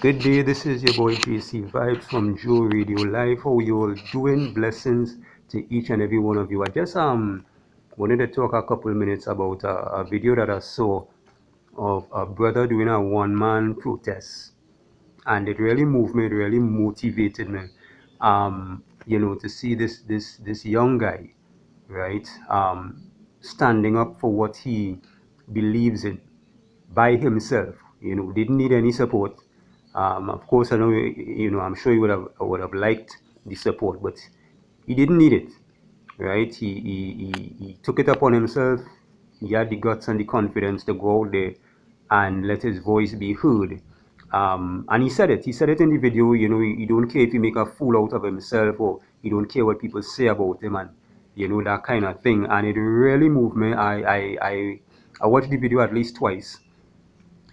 Good day, this is your boy JC Vibes from Joe Radio Live. How you all doing? Blessings to each and every one of you. I just um wanted to talk a couple minutes about a, a video that I saw of a brother doing a one-man protest, and it really moved me. It really motivated me. Um, you know, to see this this this young guy, right? Um, standing up for what he believes in by himself. You know, didn't need any support um, of course, I know you know. I'm sure he would have would have liked the support, but he didn't need it, right? He he, he, he took it upon himself. He had the guts and the confidence to go out there and let his voice be heard. Um, and he said it. He said it in the video. You know, he, don't care if he make a fool out of himself or he don't care what people say about him and you know that kind of thing. And it really moved me. I I I, I watched the video at least twice.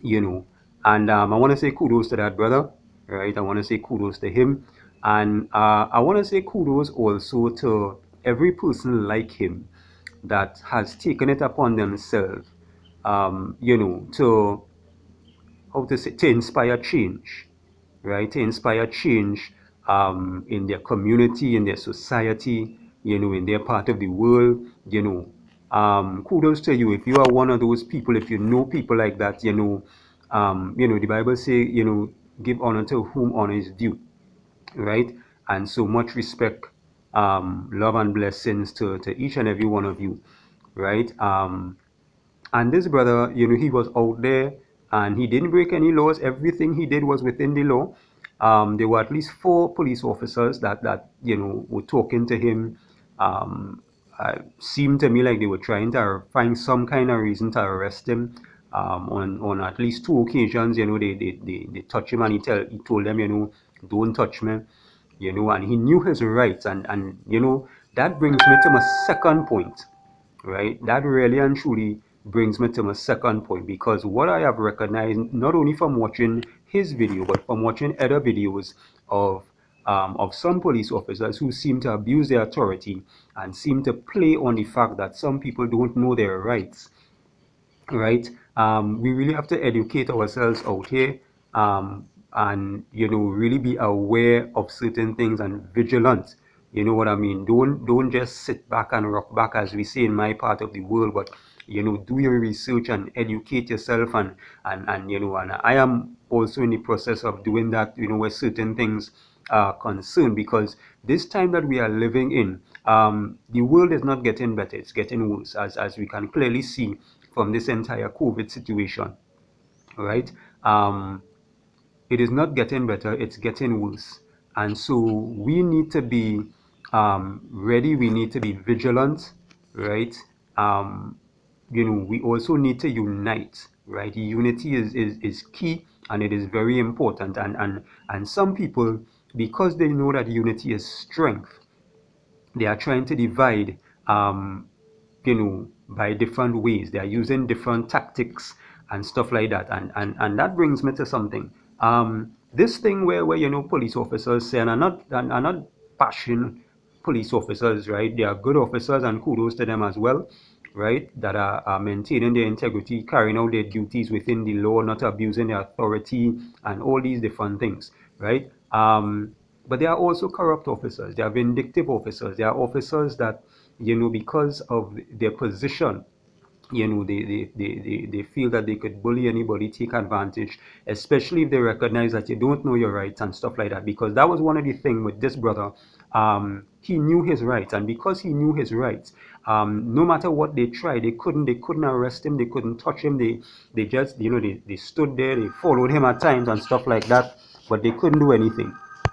You know and um, I want to say kudos to that brother, right? I want to say kudos to him. And uh, I want to say kudos also to every person like him that has taken it upon themselves, um, you know, to, how to say, to inspire change, right? To inspire change um, in their community, in their society, you know, in their part of the world, you know. Um, kudos to you if you are one of those people, if you know people like that, you know, um, you know, the Bible say, you know, give honor to whom honor is due, right? And so much respect, um, love and blessings to, to each and every one of you, right? Um, and this brother, you know, he was out there and he didn't break any laws. Everything he did was within the law. Um, there were at least four police officers that, that you know, were talking to him. Um, uh, seemed to me like they were trying to find some kind of reason to arrest him um, on on at least two occasions, you know, they, they, they, they touch him and he tell he told them, you know, don't touch me, you know, and he knew his rights and and you know that brings me to my second point, right? That really and truly brings me to my second point because what I have recognized not only from watching his video but from watching other videos of um, of some police officers who seem to abuse their authority and seem to play on the fact that some people don't know their rights right um, we really have to educate ourselves out here um, and you know really be aware of certain things and vigilant. You know what i mean? Don't don't just sit back and rock back as we say in my part of the world but you know do your research and educate yourself and and and you know and i am also in the process of doing that you know where certain things are concerned because this time that we are living in um, the world is not getting better it's getting worse as as we can clearly see from this entire COVID situation, right? Um, it is not getting better, it's getting worse. And so we need to be um, ready, we need to be vigilant, right? Um, you know, we also need to unite, right? Unity is, is, is key and it is very important. And, and, and some people, because they know that unity is strength, they are trying to divide, um, you know, by different ways. They are using different tactics and stuff like that. And and, and that brings me to something. Um, this thing where, where you know police officers say, and I'm not and I'm not bashing police officers, right? They are good officers and kudos to them as well, right? That are, are maintaining their integrity, carrying out their duties within the law, not abusing their authority, and all these different things, right? Um, but there are also corrupt officers. There are vindictive officers. There are officers that you know, because of their position, you know, they, they, they, they, feel that they could bully anybody, take advantage, especially if they recognize that you don't know your rights and stuff like that. Because that was one of the things with this brother. Um, he knew his rights, and because he knew his rights, um, no matter what they tried, they couldn't they couldn't arrest him, they couldn't touch him, they they just you know they, they stood there, they followed him at times and stuff like that, but they couldn't do anything